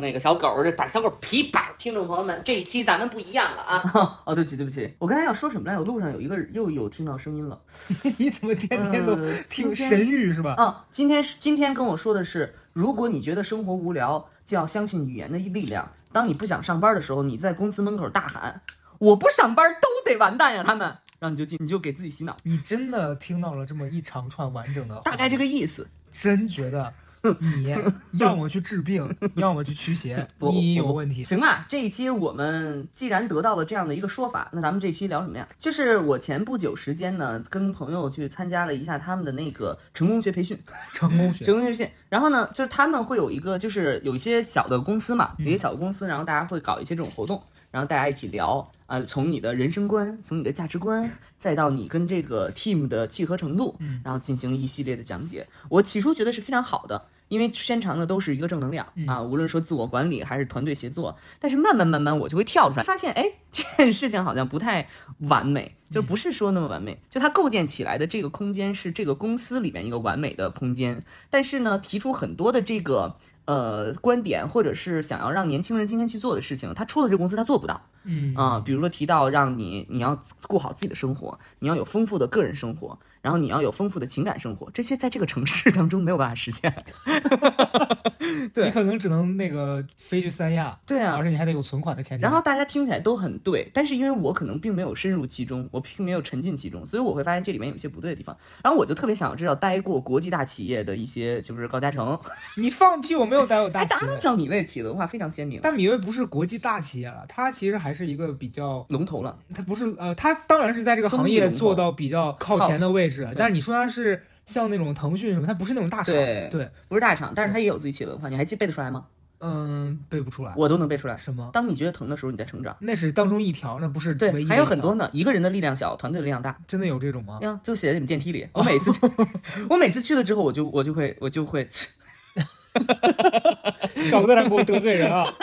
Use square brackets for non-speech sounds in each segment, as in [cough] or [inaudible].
那个小狗，这把小狗皮吧。听众朋友们，这一期咱们不一样了啊！[laughs] 哦，对不起对不起，我刚才要说什么来？我路上有一个又有听到声音了。你怎么天天都呃听神谕是吧？嗯，今天是今天跟我说的是，如果你觉得生活无聊，就要相信语言的力量。当你不想上班的时候，你在公司门口大喊“我不上班都得完蛋呀”，他们，然后你就进，你就给自己洗脑，你真的听到了这么一长串完整的话，大概这个意思。真觉得你 [laughs] 要么去治病，[laughs] 要么去驱邪，你有问题。行啊，这一期我们既然得到了这样的一个说法，那咱们这期聊什么呀？就是我前不久时间呢，跟朋友去参加了一下他们的那个成功学培训，成功学成功学训。然后呢，就是他们会有一个，就是有一些小的公司嘛，有一些小的公司，然后大家会搞一些这种活动，然后大家一起聊，呃，从你的人生观，从你的价值观，再到你跟这个 team 的契合程度，然后进行一系列的讲解。我起初觉得是非常好的。因为宣传的都是一个正能量啊，无论说自我管理还是团队协作，但是慢慢慢慢我就会跳出来，发现哎，这件事情好像不太完美，就不是说那么完美，就它构建起来的这个空间是这个公司里面一个完美的空间，但是呢，提出很多的这个呃观点，或者是想要让年轻人今天去做的事情，他出了这个公司他做不到。嗯啊、比如说提到让你你要过好自己的生活，你要有丰富的个人生活，然后你要有丰富的情感生活，这些在这个城市当中没有办法实现。[laughs] 对你可能只能那个飞去三亚，对啊而且你还得有存款的前提。然后大家听起来都很对，但是因为我可能并没有深入其中，我并没有沉浸其中，所以我会发现这里面有一些不对的地方。然后我就特别想知道，待过国际大企业的一些，就是高嘉诚，[laughs] 你放屁，我没有待过大哎，企业大家都知。道米味企业文化非常鲜明，但米味不是国际大企业了，它其实还是一个比较，龙头了。它不是呃，它当然是在这个行业做到比较靠前的位置，但是你说它是像那种腾讯什么，它不是那种大厂，对对，不是大厂，但是它也有自己企业文化，你还记背得出来吗？嗯，背不出来。我都能背出来。什么？当你觉得疼的时候，你在成长。那是当中一条，那不是对，还有很多呢。一个人的力量小，团队的力量大。真的有这种吗？呀，就写在你们电梯里。我每次就，[laughs] 我每次去了之后，我就我就会我就会，[laughs] 少在那给我得罪人啊！[laughs]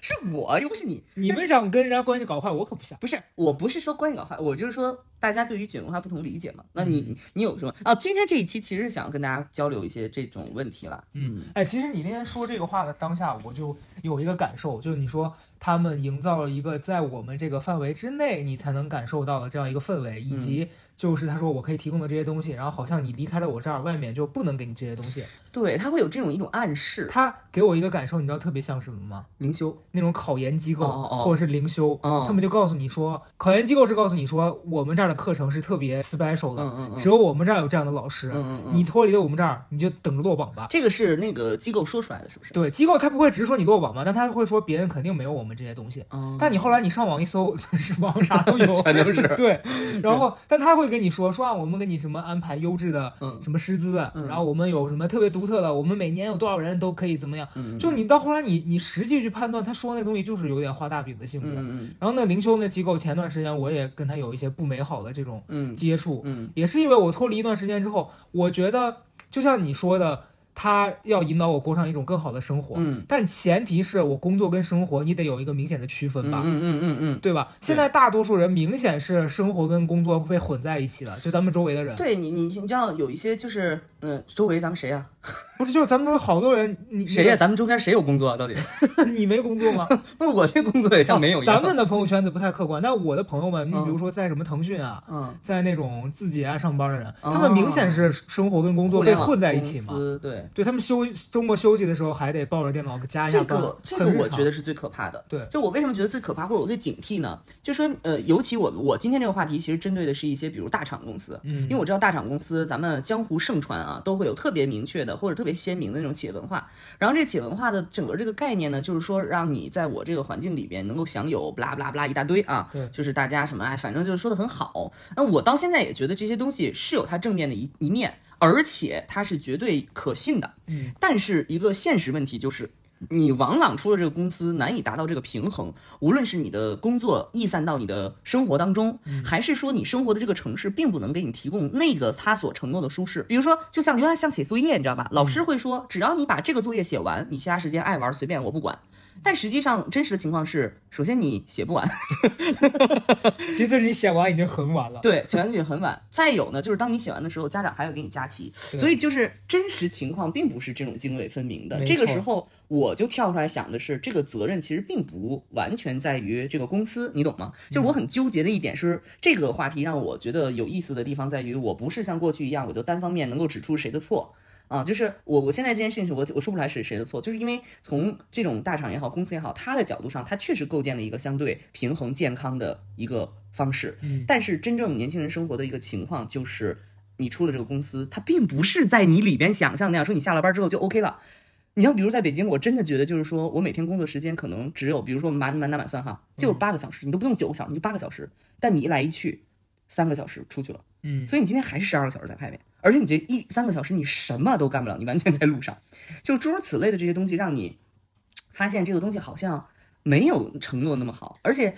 是我又不是你。你们想跟人家关系搞坏，我可不想。不是，我不是说关系搞坏，我就是说大家对于卷文化不同理解嘛。那你你有什么啊？今天这一期其实是想跟大家交流一些这种问题啦。嗯，哎，其实你那天说这个话的当下，我就有一个感受，就是你说他们营造了一个在我们这个范围之内你才能感受到的这样一个氛围，以及就是他说我可以提供的这些东西，然后好像你离开了我这儿，外面就不能给你这些东西。对，他会有这种一种暗示。他给我一个感受，你知道特别像什么吗？灵修，那种考研机构哦哦或者是灵修，哦他们就告诉你说，考研机构是告诉你说，我们这儿的课程是特别 special 的，嗯嗯嗯只有我们这儿有这样的老师，你脱离了我们这儿，你就等着落榜吧。这个是那个机构说出来的，是不是？对，机构他不会直说你落榜嘛，但他会说别人肯定没有我们这些东西。嗯，但你后来你上网一搜，是网上啥都有，[laughs] 全都是。[laughs] 对，然后 [laughs] 但他会跟你说说啊，我们给你什么安排优质的嗯什么师资，然后我们有什么特别独特的，我们每年有多少人都可以怎么样？嗯就你到后来你你实际去判断，他说那东西就是有点画大饼的性质。然后那灵修那机构前段时间我也跟他有一些不美好的这种嗯接触，嗯也是因为我脱离一段时间之后，我觉得就像你说的，他要引导我过上一种更好的生活，嗯但前提是我工作跟生活你得有一个明显的区分吧。嗯嗯嗯嗯嗯。对吧？现在大多数人明显是生活跟工作被混在一起了，就咱们周围的人，对你，你你知道有一些就是，嗯、周围咱们谁呀、[laughs] 不是就咱们周围好多人，你谁呀、咱们中间谁有工作啊？到底？[laughs] 你没工作吗？[laughs] 不是我这工作也像没有一样。咱们的朋友圈子不太客观，但我的朋友们，你嗯比如说在什么腾讯啊，嗯，在那种字节啊上班的人，哦他们明显是生活跟工作被混在一起嘛。对，对他们休周末休息的时候还得抱着电脑加一下这班，个这个我觉得是最可怕的。对就我为什么觉得最可怕，或者我最警惕呢？就说呃，尤其我我今天这个话题，其实针对的是一些比如大厂公司，嗯因为我知道大厂公司咱们江湖盛传啊，都会有特别明确的或者特别鲜明的那种企业文化。然后这企业文化的整个这个概念呢，就是说让你在我这个环境里边能够享有不拉不拉不拉一大堆啊，就是大家什么哎，反正就是说的很好。那我到现在也觉得这些东西是有它正面的一一面，而且它是绝对可信的。嗯，但是一个现实问题就是。你往往出了这个公司，难以达到这个平衡。无论是你的工作溢散到你的生活当中，还是说你生活的这个城市并不能给你提供那个他所承诺的舒适。比如说，就像原来像写作业，你知道吧？老师会说，只要你把这个作业写完，你其他时间爱玩随便，我不管。但实际上真实的情况是，首先你写不完，[laughs] 其实你写完已经很晚了。对，写完已经很晚。再有呢，就是当你写完的时候，家长还要给你加题，所以就是真实情况并不是这种泾渭分明的。这个时候，我就跳出来想的是，这个责任其实并不完全在于这个公司，你懂吗？就是我很纠结的一点是，这个话题让我觉得有意思的地方在于，我不是像过去一样，我就单方面能够指出谁的错。啊，就是我，我现在这件事情是我我说不出来是谁的错，就是因为从这种大厂也好，公司也好，它的角度上，它确实构建了一个相对平衡、健康的一个方式。嗯但是真正年轻人生活的一个情况就是，你出了这个公司，它并不是在你里边想象那样，说你下了班之后就 OK 了。你像比如在北京，我真的觉得就是说我每天工作时间可能只有，比如说满满打满算哈，就是八个小时，你都不用九个小时，你就八个小时，但你一来一去，三个小时出去了。嗯，所以你今天还是十二个小时在外面，而且你这一三个小时你什么都干不了，你完全在路上，就诸如此类的这些东西，让你发现这个东西好像没有承诺那么好。而且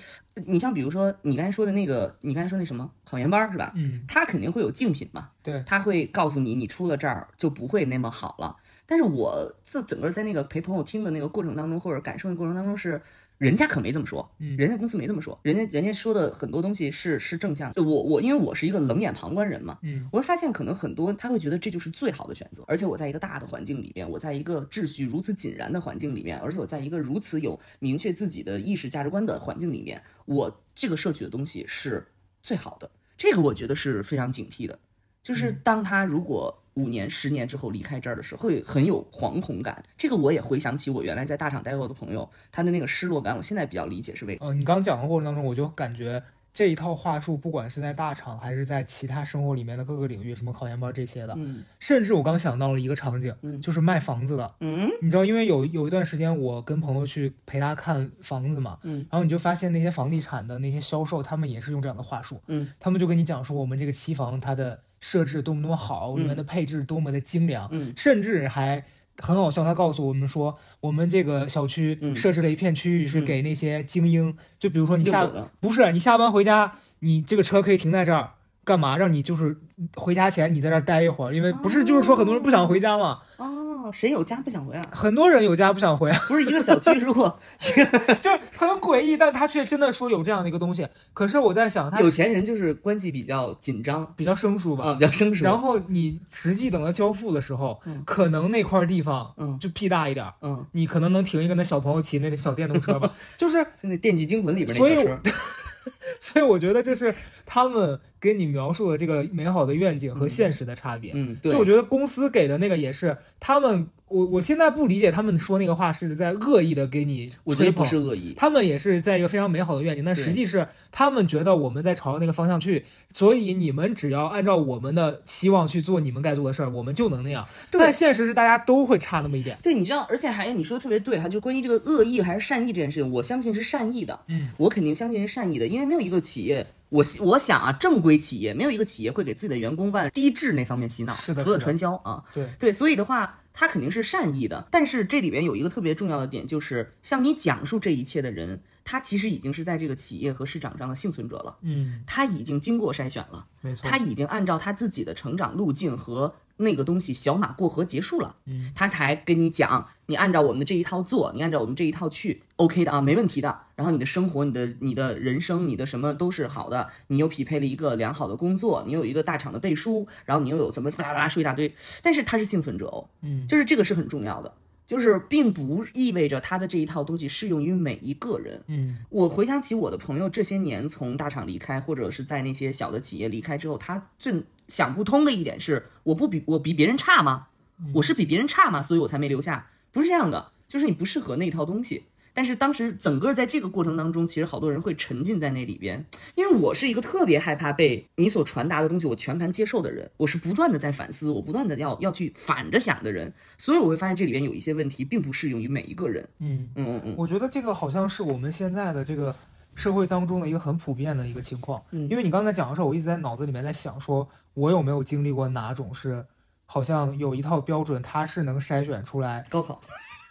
你像比如说你刚才说的那个，你刚才说那什么考研班儿是吧？嗯，它肯定会有竞品嘛，对，他会告诉你，你出了这儿就不会那么好了。但是我这整个在那个陪朋友听的那个过程当中，或者感受的过程当中是。人家可没这么说，嗯人家公司没这么说，人家人家说的很多东西是是正向的。我我因为我是一个冷眼旁观人嘛，嗯，我会发现可能很多他会觉得这就是最好的选择，而且我在一个大的环境里边，我在一个秩序如此井然的环境里面，而且我在一个如此有明确自己的意识价值观的环境里面，我这个摄取的东西是最好的。这个我觉得是非常警惕的，就是当他如果五年、十年之后离开这儿的时候，会很有惶恐感。这个我也回想起我原来在大厂待过的朋友，他的那个失落感，我现在比较理解是为什么。呃，你刚讲的过程当中，我就感觉这一套话术，不管是在大厂还是在其他生活里面的各个领域，什么考研班这些的，嗯甚至我刚想到了一个场景，嗯就是卖房子的。嗯你知道，因为有有一段时间，我跟朋友去陪他看房子嘛，嗯，然后你就发现那些房地产的那些销售，他们也是用这样的话术，嗯，他们就跟你讲说，我们这个期房它的设置多么多么好，里面的配置多么的精良，嗯甚至还很好笑，他告诉我们说，我们这个小区嗯设置了一片区域是给那些精英，就比如说你下不是你下班回家，你这个车可以停在这儿。干嘛让你就是回家前你在这儿待一会儿？因为不是就是说很多人不想回家嘛，哦，谁有家不想回啊？很多人有家不想回啊。[laughs] 不是一个小区，[laughs] 如果 [laughs] 就是很诡异，但他却真的说有这样的一个东西。可是我在想，他有钱人就是关系比较紧张比较生疏吧。啊，比较生疏。然后你实际等到交付的时候，嗯可能那块地方嗯就屁大一点儿，嗯，你可能能停一个那小朋友骑那个小电动车吧。就是，就那《电锯惊魂》里边所以那小车，所以我觉得这是他们给你描述的这个美好的愿景和现实的差别。嗯，对就，我觉得公司给的那个也是他们，我我现在不理解他们说那个话是在恶意的给你我觉得不。是恶意。他们也是在一个非常美好的愿景，但实际是他们觉得我们在朝着那个方向去，所以你们只要按照我们的期望去做你们该做的事儿，我们就能那样。但现实是大家都会差那么一点。对，你知道，而且还有你说的特别对哈，就关于这个恶意还是善意这件事情，我相信是善意的，嗯，我肯定相信是善意的，因为没有一个企业，我我想啊，正规企业没有一个企业会给自己的员工往低质那方面洗脑，除了是的是的传销啊，对，对，所以的话，他肯定是善意的。但是这里边有一个特别重要的点，就是向你讲述这一切的人，他其实已经是在这个企业和市场上的幸存者了，嗯，他已经经过筛选了，没错他。已经按照他自己的成长路径和那个东西小马过河结束了，嗯，他才跟你讲，你按照我们的这一套做，你按照我们这一套去，OK 的啊，没问题的。然后你的生活、你的你的人生、你的什么都是好的，你又匹配了一个良好的工作，你有一个大厂的背书，然后你又有怎么巴拉巴拉说一大堆，但是他是幸存者哦，嗯，就是这个是很重要的。就是并不意味着他的这一套东西适用于每一个人，嗯我回想起我的朋友这些年从大厂离开，或者是在那些小的企业离开之后，他最想不通的一点是，我不比我比别人差吗？我是比别人差吗？所以我才没留下？不是这样的，就是你不适合那套东西。但是当时整个在这个过程当中，其实好多人会沉浸在那里边，因为我是一个特别害怕被你所传达的东西我全盘接受的人，我是不断的在反思，我不断的要要去反着想的人，所以我会发现这里边有一些问题并不适用于每一个人。嗯，嗯嗯嗯，我觉得这个好像是我们现在的这个社会当中的一个很普遍的一个情况。嗯因为你刚才讲的时候，我一直在脑子里面在想，说我有没有经历过哪种是好像有一套标准，它是能筛选出来。高考，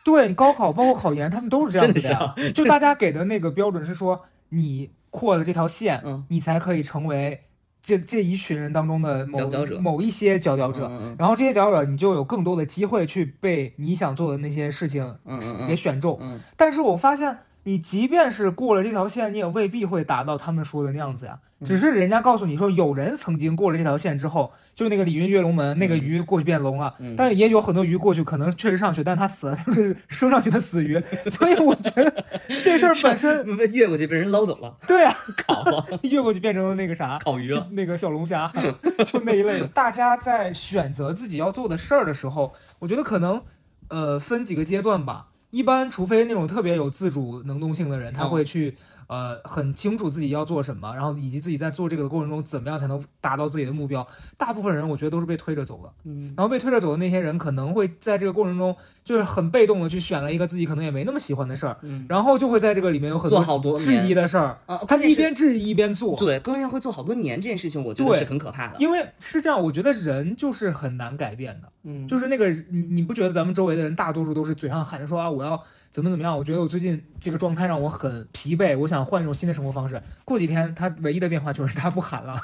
对，高考包括考研，他们都是这样子的。就大家给的那个标准是说，你过了这条线，嗯。你才可以成为这这一群人当中的某某一些佼佼者，嗯嗯然后这些佼佼者，你就有更多的机会去被你想做的那些事情给选中。嗯。但是我发现，你即便是过了这条线，你也未必会达到他们说的那样子呀。嗯只是人家告诉你说，有人曾经过了这条线之后，就那个鲤鱼跃龙门，那个鱼过去变龙了。嗯但也有很多鱼过去可能确实上去，但它死了，它 [laughs] 就是升上去的死鱼。所以我觉得这事儿 [laughs] 本身，嗯，越过去被人捞走了，对啊，[laughs] 烤了，越过去变成了那个啥。烤鱼了。那个小龙虾，就那一类的。大家在选择自己要做的事儿的时候，我觉得可能呃分几个阶段吧。一般，除非那种特别有自主能动性的人，他嗯。会去呃很清楚自己要做什么，然后以及自己在做这个的过程中怎么样才能达到自己的目标。大部分人我觉得都是被推着走的，嗯。然后被推着走的那些人可能会在这个过程中就是很被动的去选了一个自己可能也没那么喜欢的事儿，嗯。然后就会在这个里面有很做好多质疑的事儿，啊，他一边质疑一边做，对，关键会做好多年这件事情，我觉得是很可怕的。因为是这样，我觉得人就是很难改变的，嗯，就是那个你你不觉得咱们周围的人大多数都是嘴上喊着说啊我要怎么怎么样？我觉得我最近这个状态让我很疲惫，我想换一种新的生活方式。过几天他唯一的变化就是他不喊了，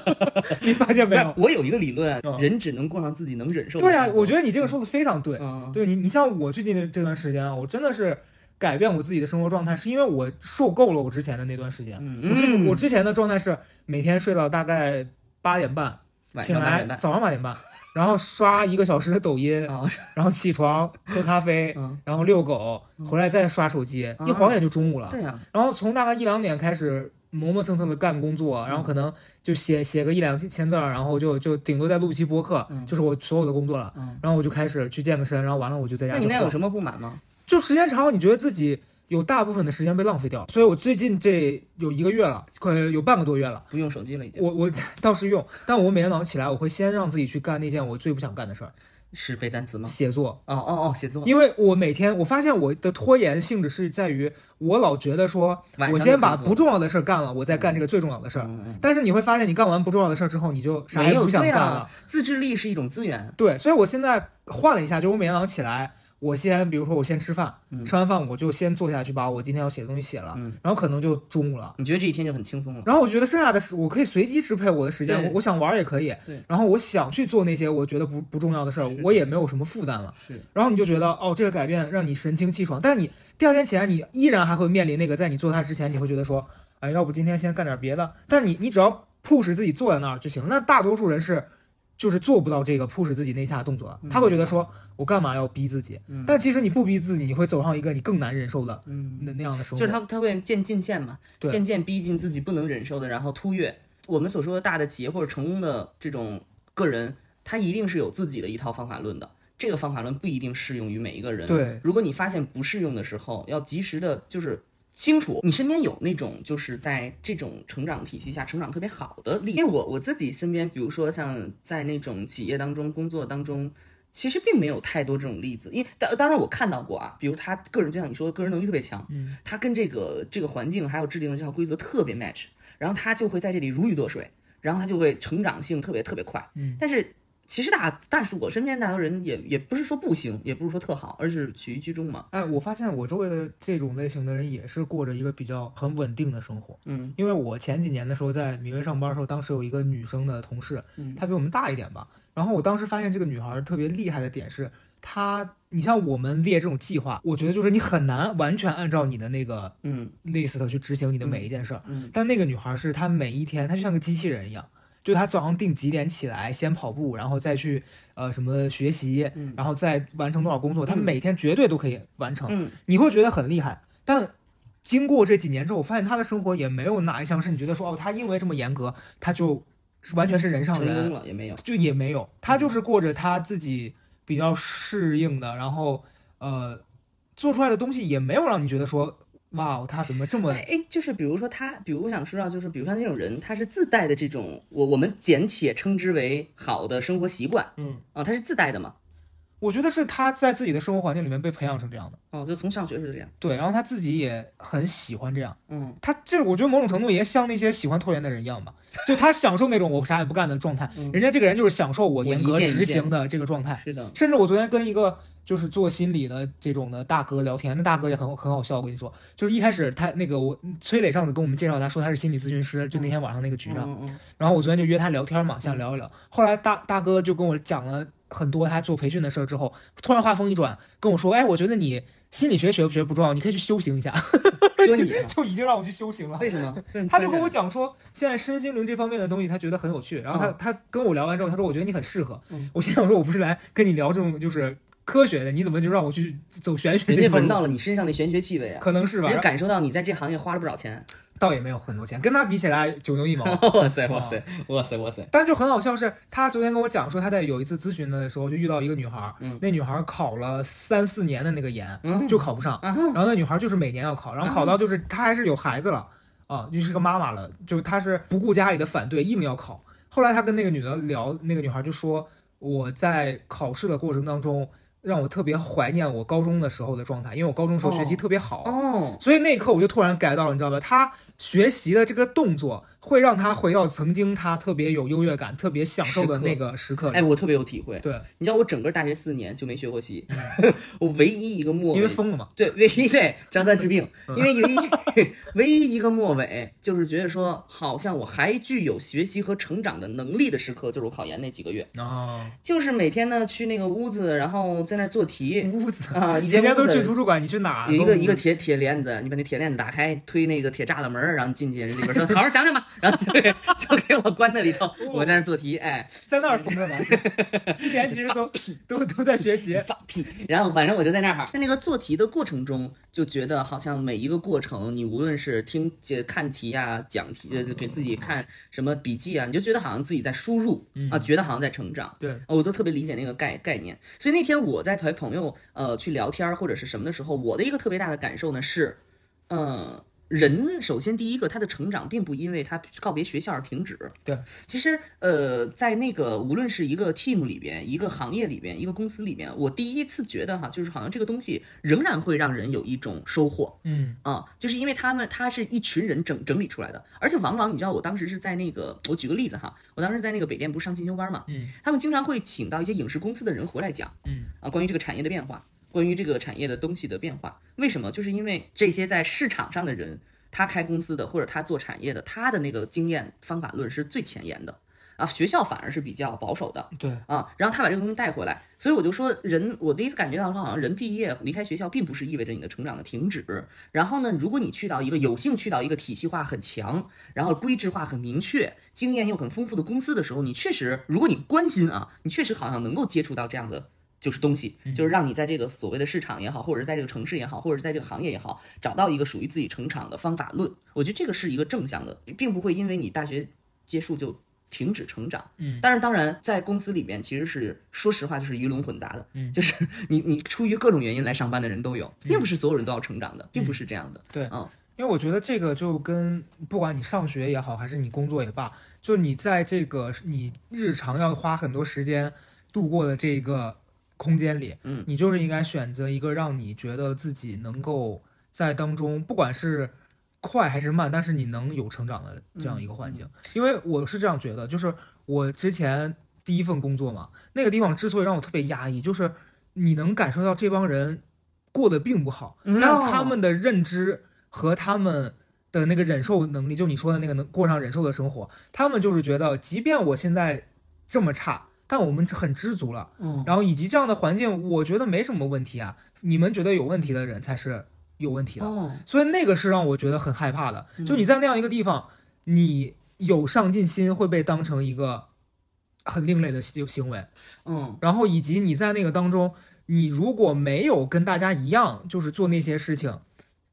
[laughs] 你发现没有？我有一个理论嗯，人只能过上自己能忍受的对啊，我觉得你这个说的非常对。嗯，对你，你像我最近的这段时间啊，我真的是改变我自己的生活状态，是因为我受够了我之前的那段时间。嗯我之我之前的状态是每天睡到大概八点半，醒来早上八点半，然后刷一个小时的抖音，啊，然后起床喝咖啡，嗯，然后遛狗，回来再刷手机，一晃眼就中午了。对呀，然后从大概一两点开始磨磨蹭蹭的干工作，然后可能就写写个一两千字儿，然后就就顶多再录期播客，嗯就是我所有的工作了。嗯然后我就开始去健个身，然后完了我就在家。那你那有什么不满吗？就时间长，你觉得自己有大部分的时间被浪费掉了。所以我最近这有一个月了，快有半个多月了。不用手机了已经，我我 [laughs] 倒是用，但我每天早上起来，我会先让自己去干那件我最不想干的事儿是背单词吗？写作。哦哦哦，写作。因为我每天我发现我的拖延性质是在于，我老觉得说我先把不重要的事儿干了，我再干这个最重要的事儿。嗯嗯但是你会发现，你干完不重要的事儿之后，你就啥也不想干了。自制力是一种资源。对，所以我现在换了一下，就是我每天早上起来，我先比如说我先吃饭，嗯吃完饭我就先坐下去把我今天要写的东西写了，嗯然后可能就中午了。你觉得这一天就很轻松了？然后我觉得剩下的时，我可以随机支配我的时间，我我想玩也可以对。然后我想去做那些我觉得不不重要的事儿，我也没有什么负担了是。然后你就觉得哦，这个改变让你神清气爽，但你第二天起来，你依然还会面临那个，在你做它之前，你会觉得说，哎，要不今天先干点别的。但你你只要 push 自己坐在那儿就行了。那大多数人是。就是做不到这个 push 自己内下的动作了，他会觉得说，我干嘛要逼自己？嗯但其实你不逼自己，你会走上一个你更难忍受的嗯，那那样的生活。就是他他会渐进线嘛，渐渐逼近自己不能忍受的，然后突越。我们所说的大的企业或者成功的这种个人，他一定是有自己的一套方法论的。这个方法论不一定适用于每一个人。对，如果你发现不适用的时候，要及时的，就是清楚你身边有那种就是在这种成长体系下成长特别好的例子。因为我我自己身边，比如说像在那种企业当中工作当中。其实并没有太多这种例子，因为当当然我看到过啊，比如他个人就像你说的，个人能力特别强，嗯，他跟这个这个环境还有制定的这套规则特别 match，然后他就会在这里如鱼得水，然后他就会成长性特别特别快，嗯，但是其实大大是我身边大多人也也不是说不行，也不是说特好，而是取于居中嘛，哎，我发现我周围的这种类型的人也是过着一个比较很稳定的生活。嗯因为我前几年的时候在米薇上班的时候，当时有一个女生的同事，嗯她比我们大一点吧。然后我当时发现这个女孩特别厉害的点是，她，你像我们列这种计划，我觉得就是你很难完全按照你的那个嗯 list 去执行你的每一件事儿。嗯但那个女孩是她每一天，她就像个机器人一样，就他早上定几点起来，先跑步，然后再去呃什么学习，嗯然后再完成多少工作，她嗯每天绝对都可以完成。嗯你会觉得很厉害，但经过这几年之后，我发现他的生活也没有哪一项是你觉得说哦，他因为这么严格，他就是完全是人上人，了也没有，就也没有，他就是过着他自己比较适应的，然后呃做出来的东西也没有让你觉得说哇，他怎么这么哎，就是比如说他，比如我想说到，就是比如像这种人，他是自带的这种，我我们简且称之为好的生活习惯嗯。啊，他是自带的嘛，我觉得是他在自己的生活环境里面被培养成这样的，哦，就从上学是这样，对，然后他自己也很喜欢这样。嗯他这我觉得某种程度也像那些喜欢拖延的人一样吧，就他享受那种我啥也不干的状态，人家这个人就是享受我严格执行的这个状态。是的，甚至我昨天跟一个就是做心理的这种的大哥聊天，那大哥也很很好笑。我跟你说，就是一开始他那个我崔磊上次跟我们介绍，他说他是心理咨询师，就那天晚上那个局上，嗯嗯然后我昨天就约他聊天嘛，想聊一聊。后来大大哥就跟我讲了很多他做培训的事儿之后，突然话锋一转跟我说：“哎，我觉得你心理学学不学不重要，你可以去修行一下。[laughs] 嗯，说你啊就已经让我去修行了。为什么？[laughs] 他就跟我讲说，现在身心灵这方面的东西，他觉得很有趣。然后他、嗯他跟我聊完之后，他说我觉得你很适合。嗯我心想说，我不是来跟你聊这种就是科学的，你怎么就让我去走玄学人？家闻到了你身上的玄学气味啊，可能是吧人家，感受到你在这行业花了不少钱。倒也没有很多钱，跟他比起来九牛一毛。[laughs] 哇塞哇塞哇塞哇塞！但就很好笑是，他昨天跟我讲说，他在有一次咨询的时候就遇到一个女孩那女孩儿考了三四年的那个研，嗯就考不上，啊然后那女孩儿就是每年要考，然后考到就是她还是有孩子了啊，就是个妈妈了，就她是不顾家里的反对，硬要考。后来他跟那个女的聊，那个女孩就说我在考试的过程当中，让我特别怀念我高中的时候的状态，因为我高中时候学习哦。特别好，哦，所以那一刻我就突然 get 到了，你知道吧？他学习的这个动作会让他回到曾经他特别有优越感、特别享受的那个时刻。里。哎，我特别有体会。对，你知道我整个大学四年就没学过习，我唯一一个末尾，因为疯了嘛。对，[laughs] 唯一对张三治病，嗯。因为唯一唯一一个末尾就是觉得说，好像我还具有学习和成长的能力的时刻，就是我考研那几个月，哦，就是每天呢去那个屋子，然后在那做题。屋子。啊人家都去图书馆，你去哪一个一个铁铁链子，你把那铁链子打开，推那个铁栅栏门儿，然后进去，人里边说好好想想吧，然后就就给我关在里头，我在那儿做题，哎，在那儿疯着呢。是 [laughs] 之前其实都都都在学习。放屁！然后反正我就在那儿，在那个做题的过程中，就觉得好像每一个过程，你无论是听这看题啊、讲题，呃，给自己看什么笔记啊，你就觉得好像自己在输入啊，觉得好像在成长。对，呃我都特别理解那个概概念。所以那天我在陪朋友呃去聊天儿或者是什么的时候，我的一个特别大的感受呢是，呃。人首先第一个，他的成长并不因为他告别学校而停止。对，其实呃，在那个无论是一个 team 里边、一个行业里边、一个公司里边，我第一次觉得哈，就是好像这个东西仍然会让人有一种收获。嗯。啊，就是因为他们他是一群人整整理出来的，而且往往你知道，我当时是在那个，我举个例子哈，我当时在那个北电不是上进修班嘛，嗯，他们经常会请到一些影视公司的人回来讲，嗯。啊，关于这个产业的变化，关于这个产业的东西的变化，为什么？就是因为这些在市场上的人，他开公司的或者他做产业的，他的那个经验方法论是最前沿的。啊，学校反而是比较保守的，对，啊，然后他把这个东西带回来，所以我就说人，我第一次感觉到说，好像人毕业离开学校，并不是意味着你的成长的停止。然后呢，如果你去到一个有幸去到一个体系化很强，然后规制化很明确，经验又很丰富的公司的时候，你确实，如果你关心啊，你确实好像能够接触到这样的。就是东西，就是让你在这个所谓的市场也好，或者是在这个城市也好，或者是在这个行业也好，找到一个属于自己成长的方法论。我觉得这个是一个正向的，并不会因为你大学结束就停止成长。嗯，但是当然，在公司里面其实是说实话，就是鱼龙混杂的。嗯，就是 [laughs] 你你出于各种原因来上班的人都有，并不是所有人都要成长的，并不是这样的。对，嗯因为我觉得这个就跟不管你上学也好，还是你工作也罢，就你在这个你日常要花很多时间度过的这个空间里，嗯，你就是应该选择一个让你觉得自己能够在当中，不管是快还是慢，但是你能有成长的这样一个环境。因为我是这样觉得，就是我之前第一份工作嘛，那个地方之所以让我特别压抑，就是你能感受到这帮人过得并不好，嗯但他们的认知和他们的那个忍受能力，就你说的那个能过上忍受的生活，他们就是觉得，即便我现在这么差，但我们很知足了。嗯，然后以及这样的环境，我觉得没什么问题啊。你们觉得有问题的人才是有问题的。哦，所以那个是让我觉得很害怕的。嗯就你在那样一个地方，你有上进心会被当成一个很另类的行行为，嗯然后以及你在那个当中，你如果没有跟大家一样，就是做那些事情，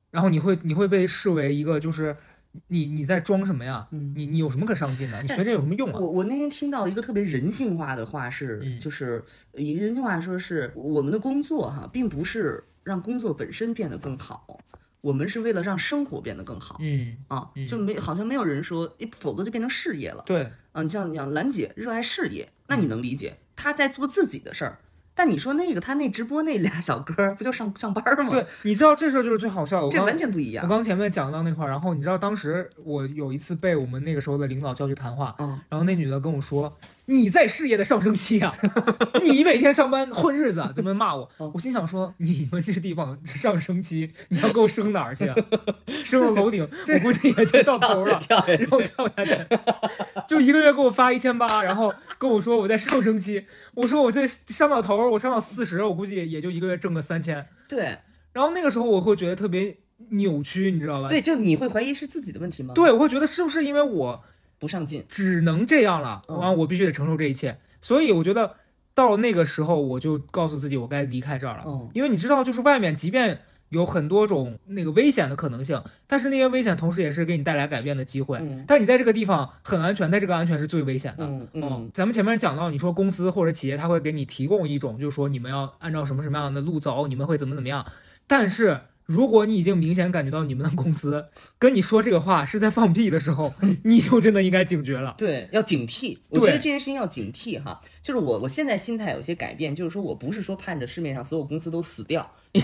然后你会你会被视为一个就是你你在装什么呀？嗯你你有什么可上进的？你学这有什么用啊？[laughs] 我我那天听到一个特别人性化的话是，嗯就是以人性化说是我们的工作哈，并不是让工作本身变得更好，我们是为了让生活变得更好嗯，啊，就没好像没有人说，诶否则就变成事业了。对，啊，你像你像兰姐热爱事业，那你能理解，她在做自己的事儿。但你说那个他那直播那俩小哥不就上上班儿吗？对，，你知道这事儿就是最好笑的。我这刚完全不一样。我刚前面讲到那块儿，然后你知道当时我有一次被我们那个时候的领导叫去谈话，嗯然后那女的跟我说，你在事业的上升期啊，[laughs] 你每天上班混日子，这么骂我，我心想说，你们这地方上升期，你要给我升哪儿去啊？[laughs] 升到楼顶，我估计也就到头了，[laughs] 然后跳下去，就一个月给我发一千八，然后跟我说我在上升期，我说我这上到头，我上到四十，我估计也也就一个月挣个三千，对。然后那个时候我会觉得特别扭曲，你知道吧？对，就你会怀疑是自己的问题吗？，对，我会觉得是不是因为我不上进。只能这样了，嗯然后我必须得承受这一切。所以我觉得到那个时候，我就告诉自己我该离开这儿了，嗯因为你知道，就是外面即便有很多种那个危险的可能性，但是那些危险同时也是给你带来改变的机会。嗯但你在这个地方很安全，但这个安全是最危险的。嗯嗯，咱们前面讲到，你说公司或者企业，他会给你提供一种，就是说你们要按照什么什么样的路走，你们会怎么怎么样。但是如果你已经明显感觉到你们的公司 [laughs] 跟你说这个话是在放屁的时候，[laughs] 你就真的应该警觉了。对，要警惕。我觉得这件事情要警惕哈。就是我，我现在心态有些改变，就是说我不是说盼着市面上所有公司都死掉，[laughs] 你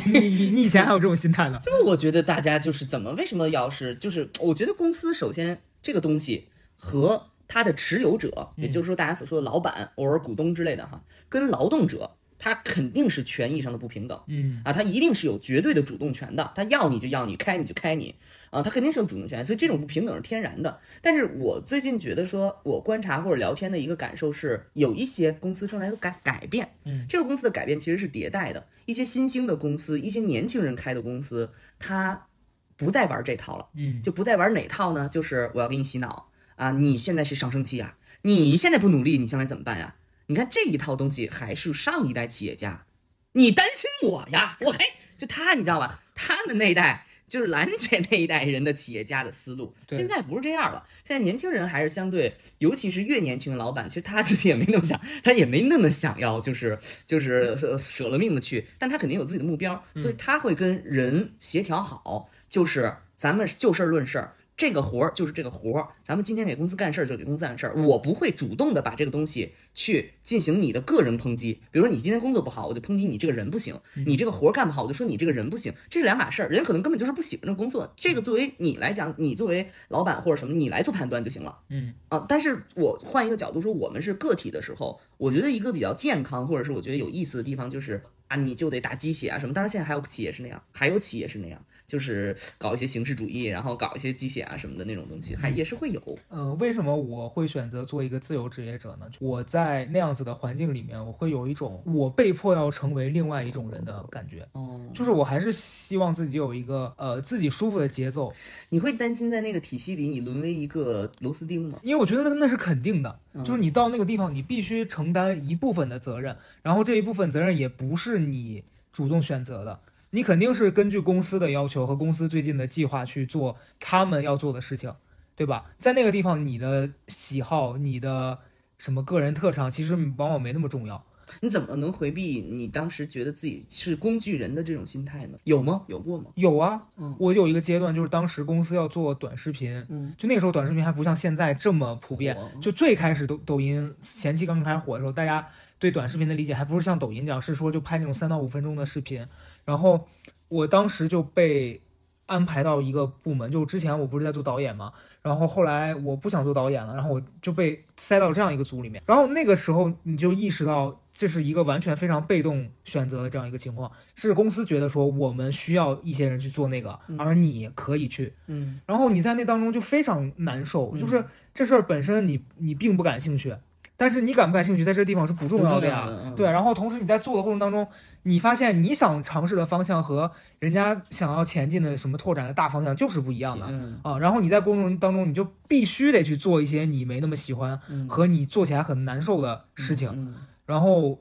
你以前还有这种心态呢？就我觉得大家就是怎么为什么要是就是我觉得公司首先这个东西和它的持有者，也就是说大家所说的老板偶尔股东之类的哈，跟劳动者他肯定是权益上的不平等。嗯啊，他一定是有绝对的主动权的，他要你就要你，开你就开你，啊，他肯定是有主动权，所以这种不平等是天然的。但是我最近觉得说，我观察或者聊天的一个感受是，有一些公司正在改改变，嗯，这个公司的改变其实是迭代的，一些新兴的公司，一些年轻人开的公司，他不再玩这套了。嗯就不再玩哪套呢？就是我要给你洗脑啊！你现在是上升期啊，你现在不努力，你将来怎么办呀？你看这一套东西还是上一代企业家，你担心我呀？我还就他，你知道吧？他们那一代就是兰姐那一代人的企业家的思路，现在不是这样了。现在年轻人还是相对，尤其是越年轻的老板，其实他自己也没那么想，他也没那么想要，就是就是呃舍了命的去，但他肯定有自己的目标，所以他会跟人协调好，就是咱们就事儿论事儿。这个活儿就是这个活儿，咱们今天给公司干事儿就给公司干事儿，我不会主动的把这个东西去进行你的个人抨击。比如说你今天工作不好，我就抨击你这个人不行；你这个活儿干不好，我就说你这个人不行，这是两码事儿。人可能根本就是不喜欢这个工作，这个作为你来讲，你作为老板或者什么，你来做判断就行了。嗯啊，但是我换一个角度说，我们是个体的时候，我觉得一个比较健康或者是我觉得有意思的地方就是啊，你就得打鸡血啊什么。当然现在还有企业是那样，还有企业是那样，就是搞一些形式主义，然后搞一些鸡血啊什么的那种东西，还也是会有。嗯，为什么我会选择做一个自由职业者呢？我在那样子的环境里面，我会有一种我被迫要成为另外一种人的感觉。哦，就是我还是希望自己有一个呃自己舒服的节奏，你会担心在那个体系里你沦为一个螺丝钉吗？因为我觉得那那是肯定的，就是你到那个地方，你必须承担一部分的责任，然后这一部分责任也不是你主动选择的，你肯定是根据公司的要求和公司最近的计划去做他们要做的事情，对吧？在那个地方，你的喜好、你的什么个人特长，其实往往没那么重要。你怎么能回避你当时觉得自己是工具人的这种心态呢？有吗？有过吗？有啊嗯，我有一个阶段，就是当时公司要做短视频，嗯就那个时候短视频还不像现在这么普遍，就最开始抖抖音前期刚开始火的时候，大家对短视频的理解还不是像抖音这样，是说就拍那种三到五分钟的视频。然后我当时就被安排到一个部门，就之前我不是在做导演嘛，然后后来我不想做导演了，然后我就被塞到这样一个组里面。然后那个时候你就意识到，这是一个完全非常被动选择的这样一个情况，是公司觉得说我们需要一些人去做那个，而你可以去。嗯然后你在那当中就非常难受，就是这事儿本身你你并不感兴趣，但是你感不感兴趣在这个地方是不重要的呀。对，然后同时你在做的过程当中，你发现你想尝试的方向和人家想要前进的什么拓展的大方向就是不一样的。嗯啊，然后你在过程当中，你就必须得去做一些你没那么喜欢嗯和你做起来很难受的事情。嗯然后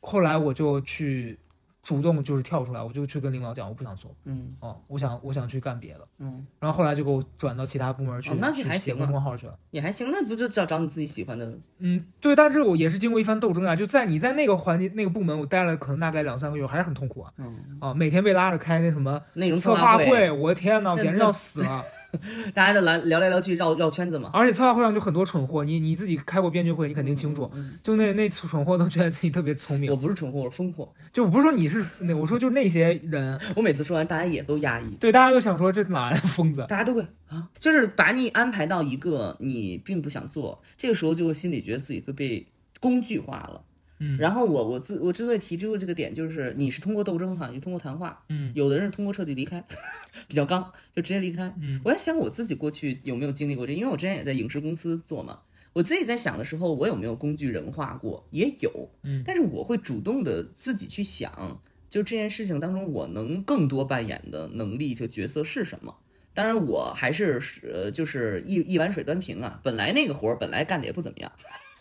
后来我就去主动就是跳出来，我就去跟领导讲，我不想做，嗯哦，我想我想去干别的。嗯，然后后来就给我转到其他部门去，哦那就去写还行啊公众号去了。也还行，那不就找找你自己喜欢的？嗯，对，但是我也是经过一番斗争啊，就在你在那个环境那个部门，我待了可能大概两三个月，还是很痛苦啊嗯，啊，每天被拉着开那什么内容策划划会，我的天呐，我简直要死了！[laughs] 大家就来聊来聊去，绕绕圈子嘛。而且策划会上就很多蠢货，你你自己开过编剧会，你肯定清楚，就那那蠢货都觉得自己特别聪明我，不是蠢货，我是疯货。就我不是说你是那，我说就那些人，[laughs] 我每次说完，大家也都压抑，对，大家都想说这哪来的疯子？大家都会啊，就是把你安排到一个你并不想做，这个时候就会心里觉得自己会被工具化了。嗯然后我我自我之所以提出这个点，就是你是通过斗争哈，你通过谈话，嗯有的人是通过彻底离开，[laughs] 比较刚，就直接离开。嗯我在想我自己过去有没有经历过这，因为我之前也在影视公司做嘛，我自己在想的时候，我有没有工具人化过，也有，嗯但是我会主动的自己去想，就这件事情当中我能更多扮演的能力就角色是什么。当然，我还是呃，就是一一碗水端平啊。本来那个活儿本来干的也不怎么样，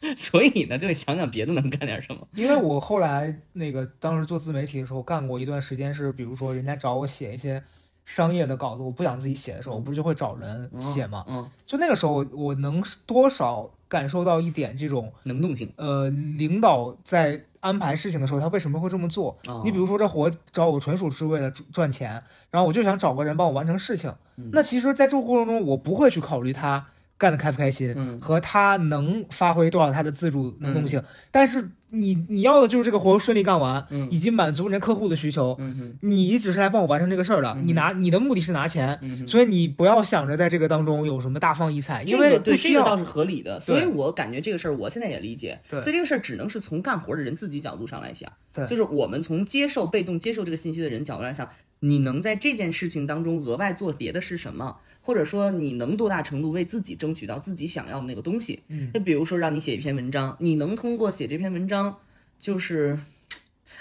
[laughs] 所以呢，就会想想别的能干点什么。因为我后来那个当时做自媒体的时候，干过一段时间是，比如说人家找我写一些商业的稿子，我不想自己写的时候，我不是就会找人写嘛。嗯，就那个时候，我能多少感受到一点这种能动性。呃，领导在安排事情的时候，他为什么会这么做？哦你比如说这活找我纯属是为了赚赚钱，然后我就想找个人帮我完成事情。嗯那其实，在这个过程中，我不会去考虑他干得开不开心，嗯。和他能发挥多少他的自主能动性。但是你你要的就是这个活顺利干完，嗯。以及满足人家客户的需求。嗯，你只是来帮我完成这个事儿的，你拿你的目的是拿钱，嗯。所以你不要想着在这个当中有什么大放异彩，因为对。这个倒是合理的，所以我感觉这个事儿我现在也理解，对。所以这个事儿只能是从干活的人自己角度上来想，对。就是我们从接受被动接受这个信息的人角度来想，你能在这件事情当中额外做别的是什么，或者说你能多大程度为自己争取到自己想要的那个东西，嗯，那比如说让你写一篇文章，你能通过写这篇文章，就是。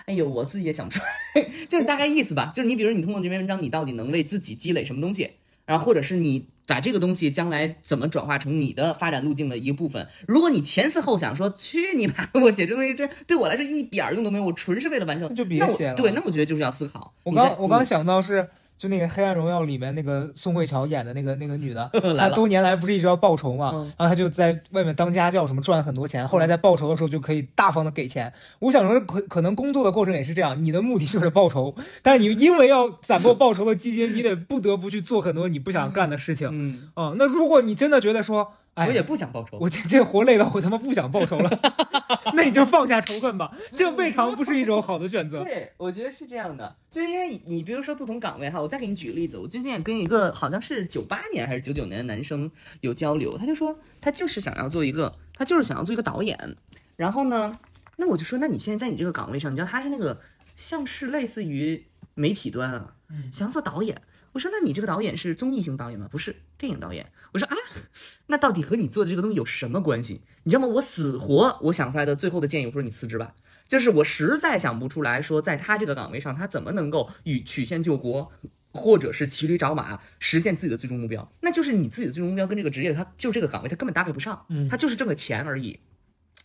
哎呦，我自己也想不出来，[laughs] 就是大概意思吧。就是你，比如你通过这篇文章，你到底能为自己积累什么东西？然后或者是你把这个东西将来怎么转化成你的发展路径的一个部分。如果你前思后想说去你妈，我写这东西这对我来说一点儿用都没有，我纯是为了完成，那就别写了对，那我觉得就是要思考。我刚我刚想到是，就那个《黑暗荣耀》里面那个宋慧乔演的那个那个女的，[laughs] 她多年来不是一直要报仇嘛，嗯然后她就在外面当家教什么赚很多钱，后来在报仇的时候就可以大方的给钱。我想说可可能工作的过程也是这样，你的目的就是报仇，但是你因为要攒够报仇的基金，你得不得不去做很多你不想干的事情。嗯，啊、那如果你真的觉得说，哎，我也不想报仇。我这这活累到我他妈不想报仇了，[laughs] [laughs] 那你就放下仇恨吧，这未尝不是一种好的选择。对，我觉得是这样的，就是因为你你比如说不同岗位哈，我再给你举个例子，我最近也跟一个好像是九八年还是九九年的男生有交流，他就说他就是想要做一个，他就是想要做一个导演，然后呢，那我就说，那你现在在你这个岗位上，你知道他是那个像是类似于媒体端啊，嗯想要做导演。我说，那你这个导演是综艺型导演吗？不是，电影导演。我说啊，那到底和你做的这个东西有什么关系？你知道吗？我死活我想出来的最后的建议，我说你辞职吧。就是我实在想不出来说，在他这个岗位上，他怎么能够与曲线救国，或者是骑驴找马，实现自己的最终目标？那就是你自己的最终目标跟这个职业，他就这个岗位，他根本搭配不上，嗯他就是挣个钱而已。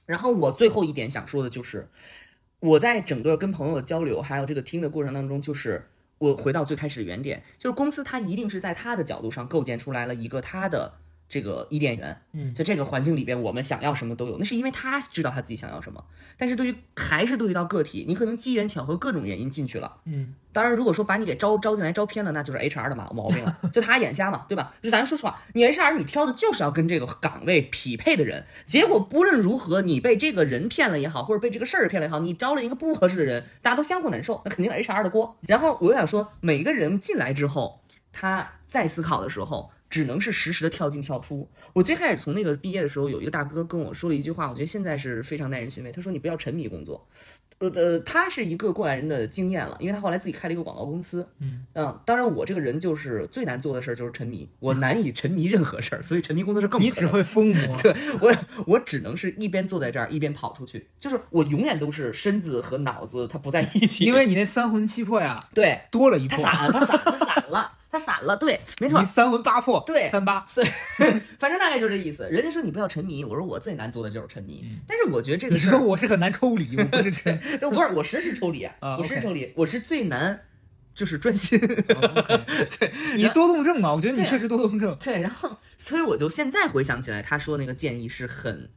然后我最后一点想说的就是，我在整个跟朋友的交流，还有这个听的过程当中，就是我回到最开始的原点，就是公司它一定是在它的角度上构建出来了一个它的这个伊甸园，嗯在这个环境里边，我们想要什么都有，那是因为他知道他自己想要什么。但是对于还是对于到个体，你可能机缘巧合各种原因进去了。嗯，当然，如果说把你给招招进来招偏了，那就是 HR 的毛毛病了，[laughs] 就他眼瞎嘛，对吧？就咱说实话，你 HR 你挑的就是要跟这个岗位匹配的人，结果不论如何，你被这个人骗了也好，或者被这个事儿骗了也好，你招了一个不合适的人，大家都相互难受，那肯定是 HR 的锅。然后我想说，每个人进来之后，他在思考的时候。只能是实时的跳进跳出。我最开始从那个毕业的时候，有一个大哥跟我说了一句话，我觉得现在是非常耐人寻味。他说：“你不要沉迷工作。”呃呃，他是一个过来人的经验了，因为他后来自己开了一个广告公司。嗯当然我这个人就是最难做的事儿就是沉迷，我难以沉迷任何事儿，所以沉迷工作是更你只会疯魔。对我，我只能是一边坐在这儿一边跑出去，就是我永远都是身子和脑子它不在一起，因为你那三魂七魄呀对多了一魄，它散了，它散，了散了，它散了，对，没错你，三魂八魄，对三八。所以反正大概就这意思。人家说你不要沉迷，我说我最难做的就是沉迷，但是我觉得这 [laughs] 个你事儿，说我是很难抽离，我不是真。就不是我实时抽离，啊我实时抽离，我是最难就是专心。[laughs] 对你多动症嘛？我觉得你确实多动症。对，然后所以我就现在回想起来，他说那个建议是很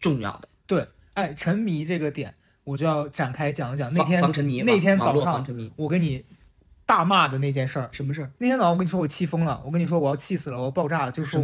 重要的。对，哎，沉迷这个点，我就要展开讲一讲。那天那天早上我跟你大骂的那件事儿。什么事儿？那天早上我跟你说我气疯了，我跟你说我要气死了，我要爆炸了，就说？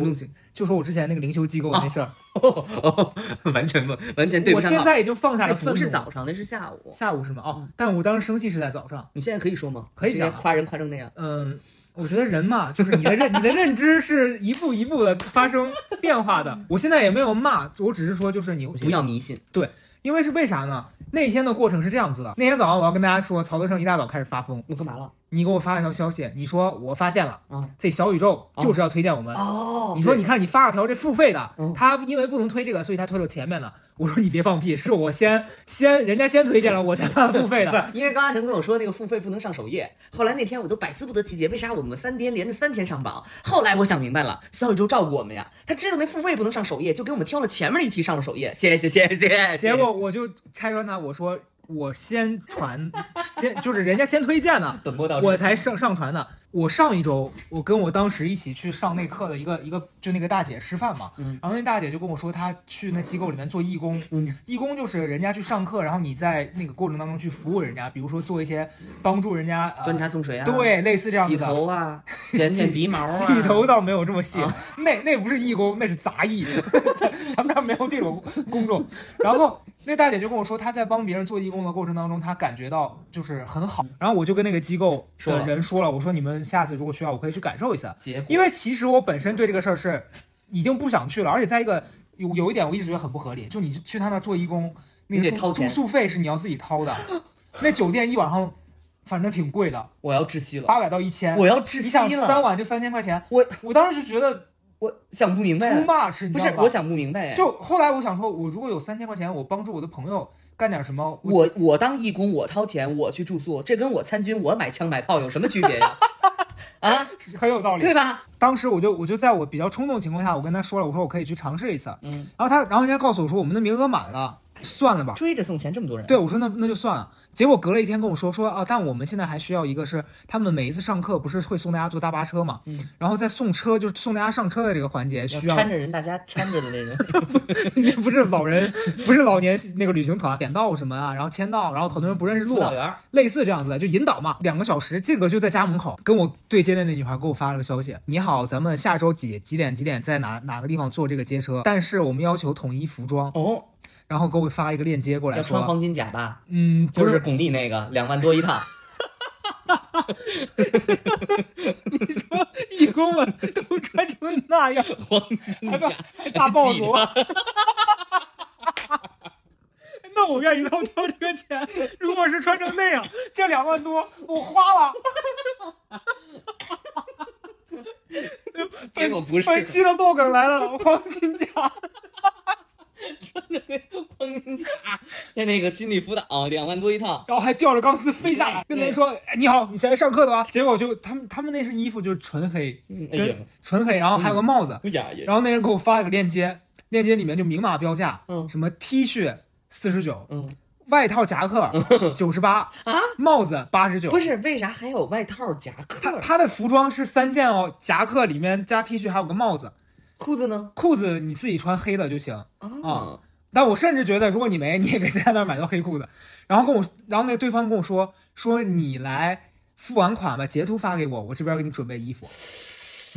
就说我之前那个灵修机构那事儿。哦，完全不，完全对不我上我。现在已经放下那了愤怒。不是早上，那是下午。下午是吗？哦，但我当时生气是在早上。你现在可以说吗？可以讲啊夸人夸成那样。嗯，我觉得人嘛，就是你的认 [laughs] 你的认知是一步一步的发生变化的。我现在也没有骂，我只是说就是你不要迷信。对因为是为啥呢？那天的过程是这样子的，那天早上我要跟大家说，曹德胜一大早开始发疯，我干嘛了？你给我发了条消息，你说我发现了，啊这小宇宙就是要推荐我们。哦你说你看你发了条这付费的嗯，他因为不能推这个，所以他推到前面的。我说你别放屁，是我先先人家先推荐了，我才发付费 [laughs] 不的。是，因为刚阿成跟我说那个付费不能上首页，后来那天我都百思不得其解，为啥我们三天连着三天上榜？后来我想明白了，小宇宙照顾我们呀，他知道那付费不能上首页，就给我们挑了前面的一期上了首页，谢谢谢谢谢谢。结果我就拆穿他，我说我先传，先就是人家先推荐的，我才上上传的。我上一周，我跟我当时一起去上那课的一个一个，就那个大姐吃饭嘛，嗯然后那大姐就跟我说，她去那机构里面做义工，嗯义工就是人家去上课，然后你在那个过程当中去服务人家，比如说做一些帮助人家，呃端茶送水啊，，对，类似这样洗子的。头啊，[laughs] 剪剪鼻毛啊，洗头倒没有这么细，啊那那不是义工，那是杂役，[laughs] 咱咱们这儿没有这种工作。然后那大姐就跟我说，她在帮别人做义工的过程当中，她感觉到就是很好。然后我就跟那个机构的人说了，我说你们下次如果需要，我可以去感受一下。因为其实我本身对这个事儿是已经不想去了，而且再一个有有一点我一直觉得很不合理，就你去他那做义工，那个住住宿费是你要自己掏的，[laughs] 那酒店一晚上反正挺贵的，我要窒息了，八百到一千。我要窒息你想，三晚就三千块钱，我我当时就觉得我想不明白。Too 白，much，你不？是我想不明白。哎，就后来我想说，我如果有三千块钱，我帮助我的朋友干点什么，我我我当义工，我掏钱，我去住宿，这跟我参军，我买枪买炮有什么区别呀？[laughs] 啊，很有道理对。吧？当时我就我就在我比较冲动的情况下，我跟他说了，我说我可以去尝试一次。嗯，然后他，然后人家告诉我说我们的名额满了，算了吧。追着送钱这么多人，对，我说那那就算了。结果隔了一天跟我说说啊，但我们现在还需要一个是他们每一次上课不是会送大家坐大巴车嘛，嗯。然后在送车就是送大家上车的这个环节需要搀着人，大家搀着的那个。那 [laughs] 不是老人，不是老年那个旅行团点到什么啊，然后签到，然后很多人不认识路，导员，类似这样子的，就引导嘛，两个小时，这个就在家门口跟我对接的那女孩给我发了个消息，你好，咱们下周几几点几点在哪哪个地方坐这个街车，但是我们要求统一服装，哦，然后给我发一个链接过来说，要穿黄金甲吧？嗯，不就是巩俐那个两万多一趟，[laughs] 你说义工们都穿成那样，黄金甲，还大暴记露，着 [laughs] 那我愿意掏掏这个钱，如果是穿成那样，这两万多我花了。[laughs] 结果不是本期的爆梗来了，黄金甲。黄金甲，在那个心理辅导两万多一套，然后还吊着钢丝飞下来，跟人说：“哎，你好，你是来上课的吧？”结果就他们他们那身衣服就是纯黑，纯黑，然后还有个帽子，哎呀呀，然后那人给我发了个链接，链接里面就明码标价，嗯什么 T 恤四十九，嗯，外套夹克九十八，啊，帽子八十九不。是，为啥还有外套夹克？他他的服装是三件哦，夹克里面加 T 恤，还有个帽子，裤子呢？裤子你自己穿黑的就行。啊，但我甚至觉得，如果你没，你也可以在那儿买到黑裤子。然后跟我，然后那个对方跟我说，说你来付完款吧，截图发给我，我这边给你准备衣服。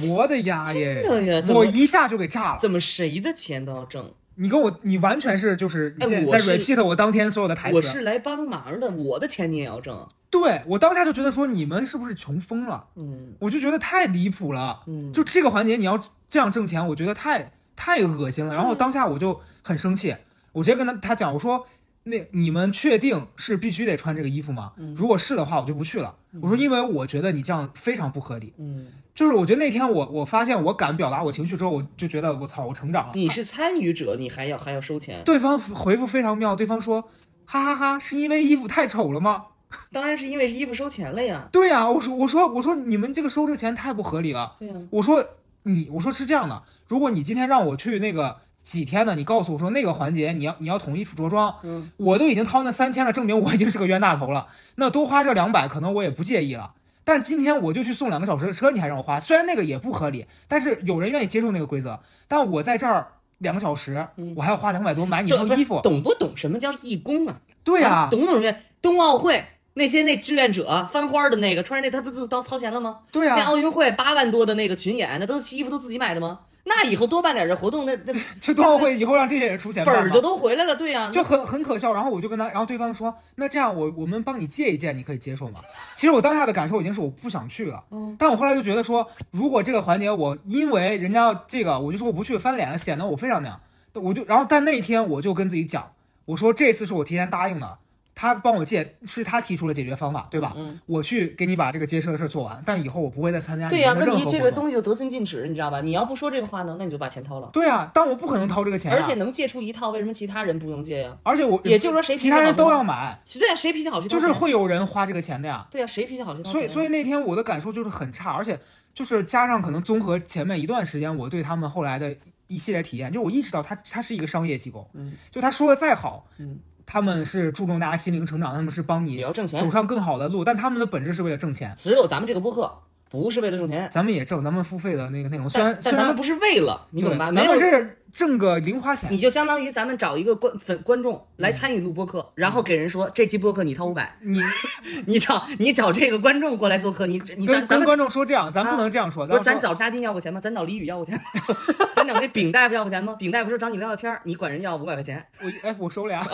我的呀耶！我一下就给炸了。怎么谁的钱都要挣？你跟我，你完全是就是你在 repeat 我当天所有的台词。我是来帮忙的，我的钱你也要挣。对我当下就觉得说你们是不是穷疯了？嗯我就觉得太离谱了。嗯，就这个环节你要这样挣钱，我觉得太太恶心了。然后当下我就很生气，我直接跟他他讲，我说那你们确定是必须得穿这个衣服吗？如果是的话，我就不去了。我说因为我觉得你这样非常不合理。嗯，就是我觉得那天我我发现我敢表达我情绪之后，我就觉得我操，我成长了。你是参与者，你还要还要收钱？对方回复非常妙，对方说哈哈哈，是因为衣服太丑了吗？[laughs] 当然是因为衣服收钱了呀。对呀、我说我说我说你们这个收这个钱太不合理了。对呀，我说你，我说是这样的，如果你今天让我去那个几天的，你告诉我说那个环节你要你要统一着装，嗯，我都已经掏那三千了，证明我已经是个冤大头了。那多花这两百，可能我也不介意了。但今天我就去送两个小时的车，你还让我花，虽然那个也不合理，但是有人愿意接受那个规则。但我在这儿两个小时，我还要花两百多买你套衣服，懂不懂什么叫义工啊？对呀、啊懂不懂？冬奥会那些那志愿者翻花的那个，穿着那他自自掏掏钱了吗？对呀、那奥运会八万多的那个群演，那都衣服都自己买的吗？那以后多办点这活动，那那就冬奥会以后让这些人出钱本儿就都回来了，对呀、就很很可笑。然后我就跟他，然后对方说，那这样我我们帮你借一件，你可以接受吗？其实我当下的感受已经是我不想去了，嗯但我后来就觉得说，如果这个环节我因为人家这个，我就说我不去翻脸，显得我非常那样。我就然后但那一天我就跟自己讲，我说这次是我提前答应的，他帮我借，是他提出了解决方法，对吧？嗯，我去给你把这个接车的事做完，但以后我不会再参加你对呀、们的那你这个。东西就得寸进尺，你知道吧？你要不说这个话呢，那你就把钱掏了。对啊，但我不可能掏这个钱、啊，而且能借出一套，为什么其他人不能借呀？而且我也就是说谁其他人都要买，对呀、谁脾气好谁就是会有人花这个钱的呀。对呀、谁脾气好谁所以，所以那天我的感受就是很差，而且就是加上可能综合前面一段时间我对他们后来的一系列体验，就我意识到他，他是一个商业机构，嗯，就他说的再好，嗯，他们是注重大家心灵成长，他们是帮你走。上更好的路，但他们的本质是为了挣钱。只有咱们这个播客不是为了挣钱，咱们也挣，咱们付费的那个内容，虽然虽然但咱们不是为了，你懂吧？咱们是挣个零花钱你，就相当于咱们找一个观粉观众来参与录播客，然后给人说这期播客你掏五百，你 [laughs] 你找你找这个观众过来做客，你你咱咱观众说这样，咱不啊能这样说，不是咱找嘉宾要过钱吗？咱找李宇要过钱？[laughs] 咱找那丙大夫要过钱吗？丙大夫说找你聊聊天儿，你管人要五百块钱，我哎我收了呀，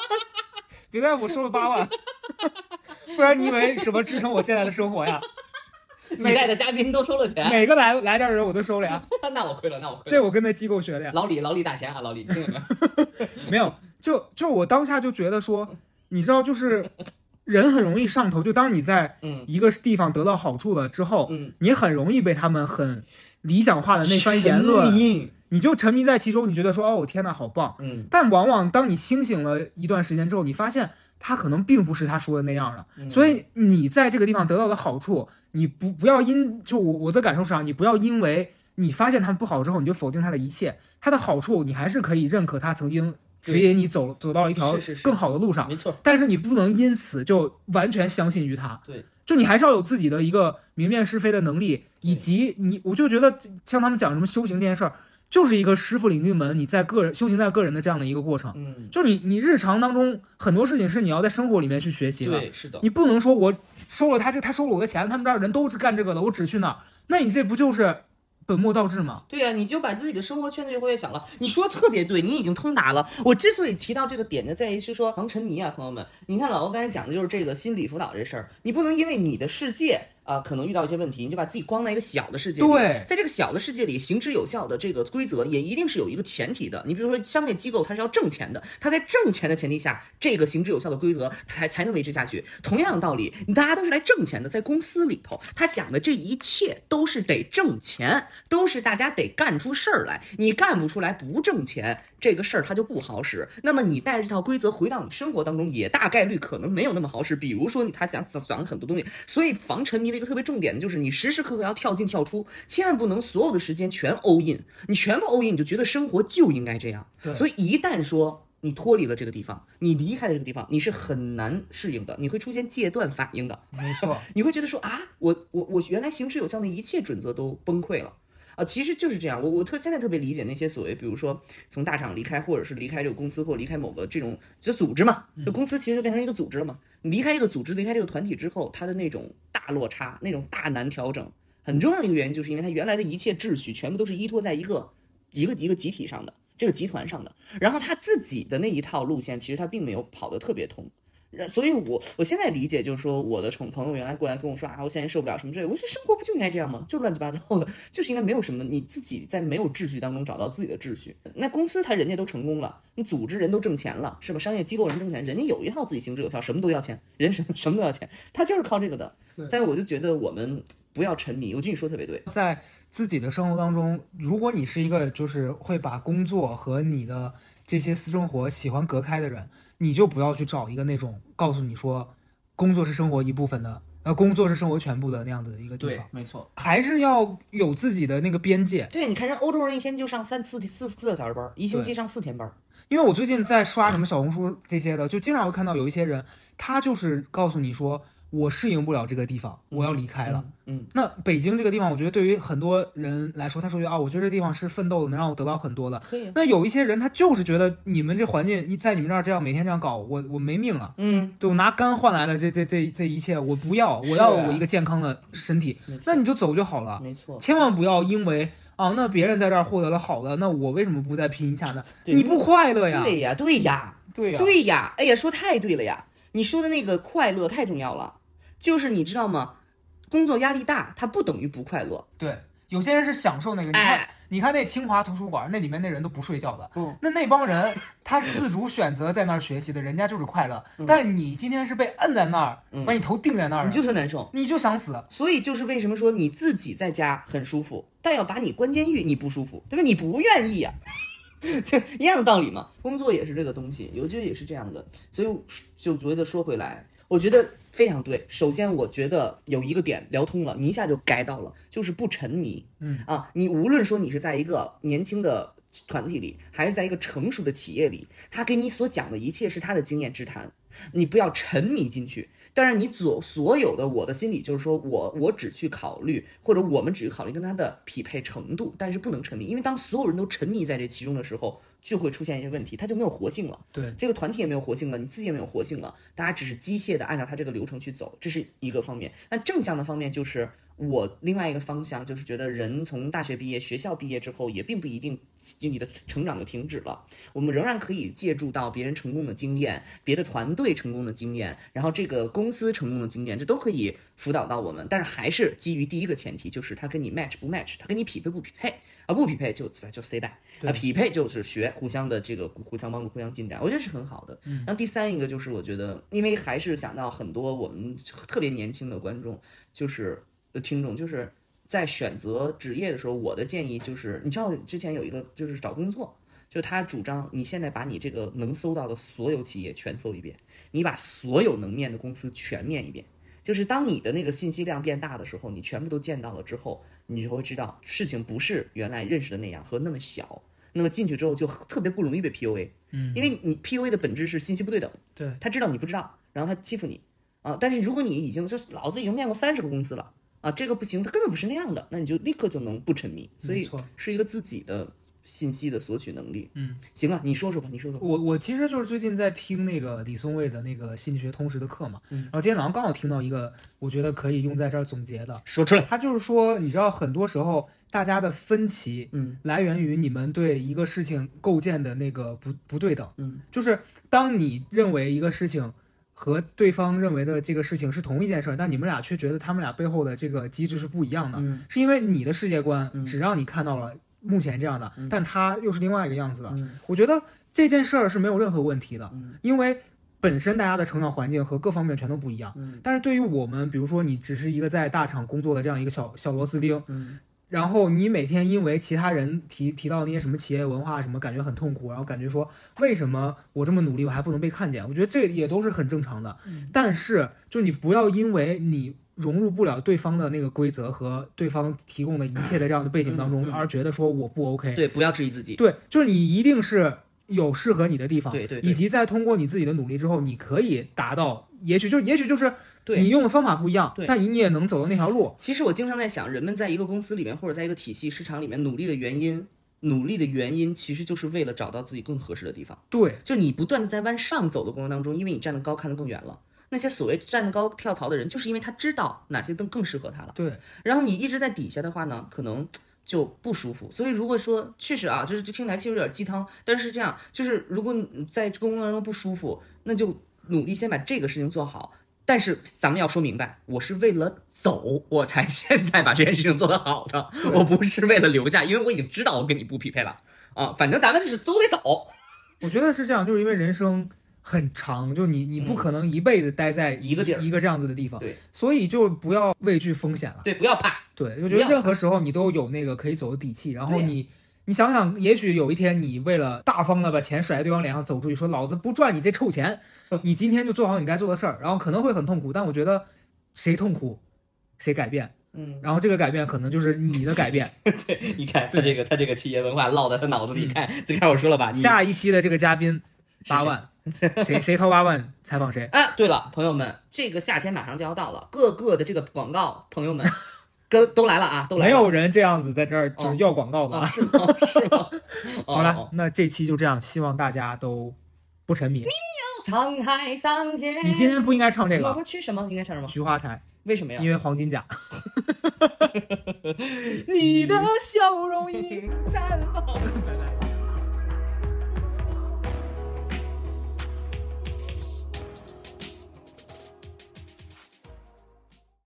[laughs] 别大夫收了八万，不然你以为什么支撑我现在的生活呀？[laughs] 你带的嘉宾都收了钱，每个来来这儿的人我都收了呀，[laughs] 那我亏了，那我亏了。这我跟那机构学的呀。老李，老李打钱啊，老李，听见没有？[laughs] 没有，就就我当下就觉得说，你知道，就是人很容易上头，就当你在嗯一个地方得到好处了之后，嗯，你很容易被他们很理想化的那番言论，迷你就沉迷在其中，你觉得说，哦，天呐，好棒！嗯。但往往当你清醒了一段时间之后，你发现他可能并不是他说的那样的，嗯。所以你在这个地方得到的好处，你不不要因就我我的感受上，你不要因为你发现他们不好之后，你就否定他的一切，他的好处你还是可以认可他曾经指引你走走到了一条是是是。更好的路上，没错，但是你不能因此就完全相信于他。对，就你还是要有自己的一个明辨是非的能力，以及你，我就觉得像他们讲什么修行这件事儿，就是一个师傅领进门，你在个人修行在个人的这样的一个过程。嗯，就你你日常当中很多事情是你要在生活里面去学习的，对，是的，你不能说我收了他这他收了我的钱，他们这儿人都是干这个的，我只去那儿，那你这不就是本末倒置吗？对呀、你就把自己的生活圈子越活越小了。你说得特别对，你已经通达了。我之所以提到这个点呢，在于是说防沉迷啊，朋友们，你看老欧刚才讲的就是这个心理辅导这事儿，你不能因为你的世界啊、可能遇到一些问题，你就把自己关在一个小的世界里。对在这个小的世界里，行之有效的这个规则也一定是有一个前提的。你比如说商业机构，它是要挣钱的，它在挣钱的前提下，这个行之有效的规则才才能维持下去。同样的道理，大家都是来挣钱的，在公司里头，他讲的这一切都是得挣钱，都是大家得干出事儿来。你干不出来不挣钱，这个事儿它就不好使。那么你带着这套规则回到你生活当中，也大概率可能没有那么好使。比如说你他想想很多东西，所以防沉迷的一个特别重点的就是你时时刻刻要跳进跳出，千万不能所有的时间全 all in。你全部 all in，你就觉得生活就应该这样。所以一旦说你脱离了这个地方，你离开了这个地方，你是很难适应的，你会出现戒断反应的。没错，[laughs] 你会觉得说啊，我我我原来行之有效的一切准则都崩溃了。啊，其实就是这样。我我特现在特别理解那些所谓，比如说从大厂离开，或者是离开这个公司，或者离开某个这种就组织嘛，就公司其实就变成一个组织了嘛。你离开这个组织，离开这个团体之后，他的那种大落差，那种大难调整，很重要的一个原因，就是因为他原来的一切秩序全部都是依托在一个一个一个集体上的，这个集团上的，然后他自己的那一套路线，其实他并没有跑得特别通。然所以我，我现在理解就是说，我的朋朋友原来过来跟我说啊，我现在受不了什么之类我觉得生活不就应该这样吗？就乱七八糟的，就是应该没有什么，你自己在没有秩序当中找到自己的秩序。那公司他人家都成功了，你组织人都挣钱了，是吧？商业机构人挣钱，人家有一套自己行之有效，什么都要钱，人什么什么都要钱，他就是靠这个的。但是我就觉得我们不要沉迷，我觉得你说特别对，在自己的生活当中，如果你是一个就是会把工作和你的这些私生活喜欢隔开的人，你就不要去找一个那种告诉你说工作是生活一部分的，呃，工作是生活全部的那样子的一个地方，没错。还是要有自己的那个边界。对，你看人欧洲人一天就上三四四四个小时班，一星期上四天班。因为我最近在刷什么小红书这些的，就经常会看到有一些人，他就是告诉你说，我适应不了这个地方，我要离开了。嗯，那北京这个地方，我觉得对于很多人来说，他说啊，我觉得这地方是奋斗的，能让我得到很多的。可以啊。那有一些人，他就是觉得你们这环境一在你们这儿这样每天这样搞，我我没命了。嗯，对我拿肝换来的这这这这一切，我不要，我要啊我一个健康的身体那你就走就好了，没错。千万不要因为啊，那别人在这儿获得了好的，那我为什么不再拼一下呢？你不快乐呀？对呀，对呀。对呀，对呀，哎呀，说太对了呀！你说的那个快乐太重要了，就是你知道吗？工作压力大，它不等于不快乐。对，有些人是享受那个。你看，哎你看那清华图书馆，那里面那人都不睡觉的。嗯那那帮人他是自主选择在那儿学习的，人家就是快乐。但你今天是被摁在那儿，把你头定在那儿嗯你，就特难受。你就想死。所以就是为什么说你自己在家很舒服，但要把你关监狱，你不舒服，对吧？你不愿意啊，[laughs] 这一样的道理嘛。工作也是这个东西，我觉得也是这样的。所以就觉得说回来，我觉得非常对。首先，我觉得有一个点聊通了，你一下就 get 到了，就是不沉迷。嗯啊，你无论说你是在一个年轻的。团体里，还是在一个成熟的企业里，他给你所讲的一切是他的经验之谈，你不要沉迷进去。当然，你所所有的我的心理就是说我我只去考虑，或者我们只去考虑跟他的匹配程度，但是不能沉迷，因为当所有人都沉迷在这其中的时候，就会出现一些问题，它就没有活性了。对，这个团体也没有活性了，你自己也没有活性了，大家只是机械的按照他这个流程去走，这是一个方面。那正向的方面就是我另外一个方向就是觉得人从大学毕业、学校毕业之后，也并不一定就你的成长就停止了，我们仍然可以借助到别人成功的经验、别的团队成功的经验，然后这个公司成功的经验，这都可以辅导到我们。但是还是基于第一个前提，就是他跟你 match 不 match，他跟你匹配不匹配。啊，不匹配就就 say that，啊，匹配就是学，互相的这个互相帮助，互相进展，我觉得是很好的。然后第三一个就是我觉得，因为还是想到很多我们特别年轻的观众，就是呃听众，就是在选择职业的时候，我的建议就是，你知道之前有一个就是找工作，就是他主张你现在把你这个能搜到的所有企业全搜一遍，你把所有能面的公司全面一遍。就是当你的那个信息量变大的时候，你全部都见到了之后，你就会知道事情不是原来认识的那样和那么小。那么进去之后就特别不容易被 PUA，嗯，因为你 PUA 的本质是信息不对等，对，他知道你不知道，然后他欺负你啊。但是如果你已经就是老子已经面过三十个公司了啊，这个不行，他根本不是那样的，那你就立刻就能不沉迷，所以是一个自己的信息的索取能力。嗯，行啊，你说说吧，你说说。我我其实就是最近在听那个李松蔚的那个心理学通识的课嘛，嗯然后今天早上刚好听到一个，我觉得可以用在这儿总结的。说出来。他就是说，你知道，很多时候大家的分歧，嗯，来源于你们对一个事情构建的那个不不对等，嗯，就是当你认为一个事情和对方认为的这个事情是同一件事儿，但你们俩却觉得他们俩背后的这个机制是不一样的，嗯是因为你的世界观只让你看到了目前这样的，嗯但他又是另外一个样子的。我觉得这件事儿是没有任何问题的，嗯因为。本身大家的成长环境和各方面全都不一样，嗯但是对于我们，比如说你只是一个在大厂工作的这样一个小小螺丝钉，嗯然后你每天因为其他人提提到那些什么企业文化什么，感觉很痛苦，然后感觉说为什么我这么努力我还不能被看见？我觉得这也都是很正常的。但是就你不要因为你融入不了对方的那个规则和对方提供的一切的这样的背景当中，而觉得说我不 OK。对，不要质疑自己。对，就是你一定是有适合你的地方，对对对以及在通过你自己的努力之后，你可以达到，也许就也许就是对你用的方法不一样对，但你也能走到那条路。其实我经常在想，人们在一个公司里面或者在一个体系市场里面努力的原因，努力的原因其实就是为了找到自己更合适的地方。对，就你不断的在往上走的过程当中，因为你站得高看得更远了。那些所谓站得高跳槽的人，就是因为他知道哪些更更适合他了。对，然后你一直在底下的话呢，可能就不舒服。所以如果说确实啊，就是这听起来其实有点鸡汤，但是这样就是如果你在工作当中不舒服，那就努力先把这个事情做好。但是咱们要说明白，我是为了走，我才 [laughs] 现在把这件事情做得好的，我不是为了留下，因为我已经知道我跟你不匹配了啊。反正咱们就是都得走，我觉得是这样，就是因为人生很长，就你你不可能一辈子待在一个地儿一个这样子的地方，对，所以就不要畏惧风险了。对，不要怕。对，我觉得任何时候你都有那个可以走的底气，然后你。你想想，也许有一天你为了大方的把钱甩在对方脸上走出去，说老子不赚你这臭钱，你今天就做好你该做的事儿，然后可能会很痛苦，但我觉得谁痛苦谁改变，嗯，然后这个改变可能就是你的改变。[laughs] 对，你看他这个他这个企业文化烙在他脑子里，看最开始我说了吧，下一期的这个嘉宾八万，[laughs] 谁谁掏八万采访谁？啊，对了，朋友们，这个夏天马上就要到了，各个的这个广告，朋友们，[laughs] 都都来了啊，都来了。没有人这样子在这儿就是要广告的啊？啊。是吗？是吗？[laughs] 哦好了哦，那这期就这样，希望大家都不沉迷。沧海桑田。你今天不应该唱这个我们去什么？应该唱什么？菊花台，为什么呀？因为黄金甲。你的笑容已绽放。拜拜。